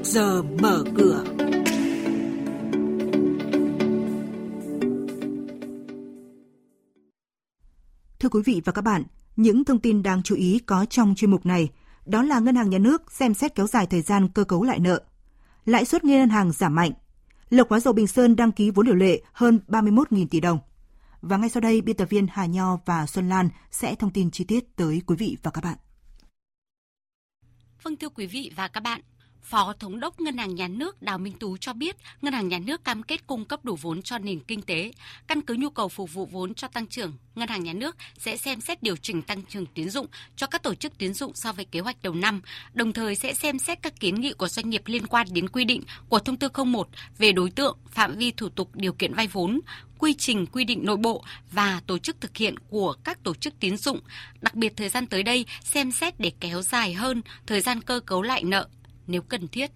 trước giờ mở cửa. Thưa quý vị và các bạn, những thông tin đáng chú ý có trong chuyên mục này đó là Ngân hàng Nhà nước xem xét kéo dài thời gian cơ cấu lại nợ. Lãi suất ngân hàng giảm mạnh. Lộc Hóa dầu Bình Sơn đăng ký vốn điều lệ hơn 31.000 tỷ đồng. Và ngay sau đây, biên tập viên Hà Nho và Xuân Lan sẽ thông tin chi tiết tới quý vị và các bạn. Vâng thưa quý vị và các bạn, Phó Thống đốc Ngân hàng Nhà nước Đào Minh Tú cho biết, Ngân hàng Nhà nước cam kết cung cấp đủ vốn cho nền kinh tế. Căn cứ nhu cầu phục vụ vốn cho tăng trưởng, Ngân hàng Nhà nước sẽ xem xét điều chỉnh tăng trưởng tín dụng cho các tổ chức tín dụng so với kế hoạch đầu năm, đồng thời sẽ xem xét các kiến nghị của doanh nghiệp liên quan đến quy định của Thông tư 01 về đối tượng, phạm vi thủ tục điều kiện vay vốn, quy trình quy định nội bộ và tổ chức thực hiện của các tổ chức tín dụng, đặc biệt thời gian tới đây xem xét để kéo dài hơn thời gian cơ cấu lại nợ nếu cần thiết.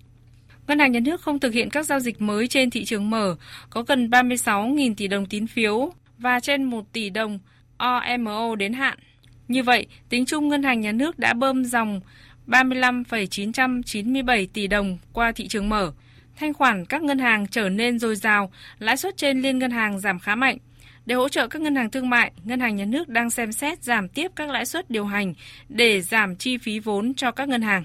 Ngân hàng Nhà nước không thực hiện các giao dịch mới trên thị trường mở, có gần 36.000 tỷ đồng tín phiếu và trên 1 tỷ đồng OMO đến hạn. Như vậy, tính chung Ngân hàng Nhà nước đã bơm dòng 35,997 tỷ đồng qua thị trường mở. Thanh khoản các ngân hàng trở nên dồi dào, lãi suất trên liên ngân hàng giảm khá mạnh. Để hỗ trợ các ngân hàng thương mại, Ngân hàng Nhà nước đang xem xét giảm tiếp các lãi suất điều hành để giảm chi phí vốn cho các ngân hàng.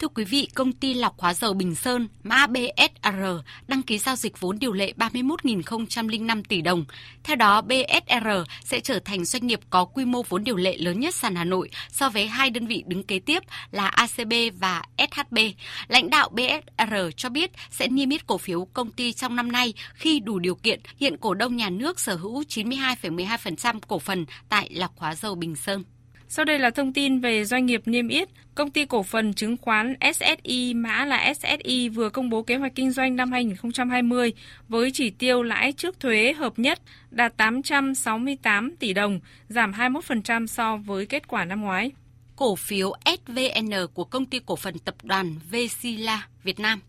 Thưa quý vị, công ty lọc hóa dầu Bình Sơn, mã BSR, đăng ký giao dịch vốn điều lệ 31.005 tỷ đồng. Theo đó, BSR sẽ trở thành doanh nghiệp có quy mô vốn điều lệ lớn nhất sàn Hà Nội so với hai đơn vị đứng kế tiếp là ACB và SHB. Lãnh đạo BSR cho biết sẽ niêm yết cổ phiếu công ty trong năm nay khi đủ điều kiện. Hiện cổ đông nhà nước sở hữu 92,12% cổ phần tại lọc hóa dầu Bình Sơn. Sau đây là thông tin về doanh nghiệp niêm yết. Công ty cổ phần chứng khoán SSI mã là SSI vừa công bố kế hoạch kinh doanh năm 2020 với chỉ tiêu lãi trước thuế hợp nhất đạt 868 tỷ đồng, giảm 21% so với kết quả năm ngoái. Cổ phiếu SVN của công ty cổ phần tập đoàn Vesila Việt Nam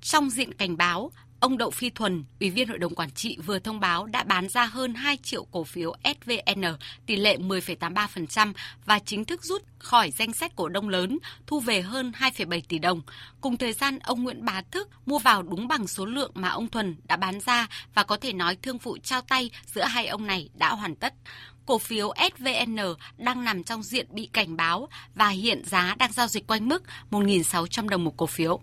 trong diện cảnh báo Ông Đậu Phi Thuần, Ủy viên Hội đồng Quản trị vừa thông báo đã bán ra hơn 2 triệu cổ phiếu SVN, tỷ lệ 10,83% và chính thức rút khỏi danh sách cổ đông lớn, thu về hơn 2,7 tỷ đồng. Cùng thời gian, ông Nguyễn Bá Thức mua vào đúng bằng số lượng mà ông Thuần đã bán ra và có thể nói thương vụ trao tay giữa hai ông này đã hoàn tất cổ phiếu SVN đang nằm trong diện bị cảnh báo và hiện giá đang giao dịch quanh mức 1.600 đồng một cổ phiếu.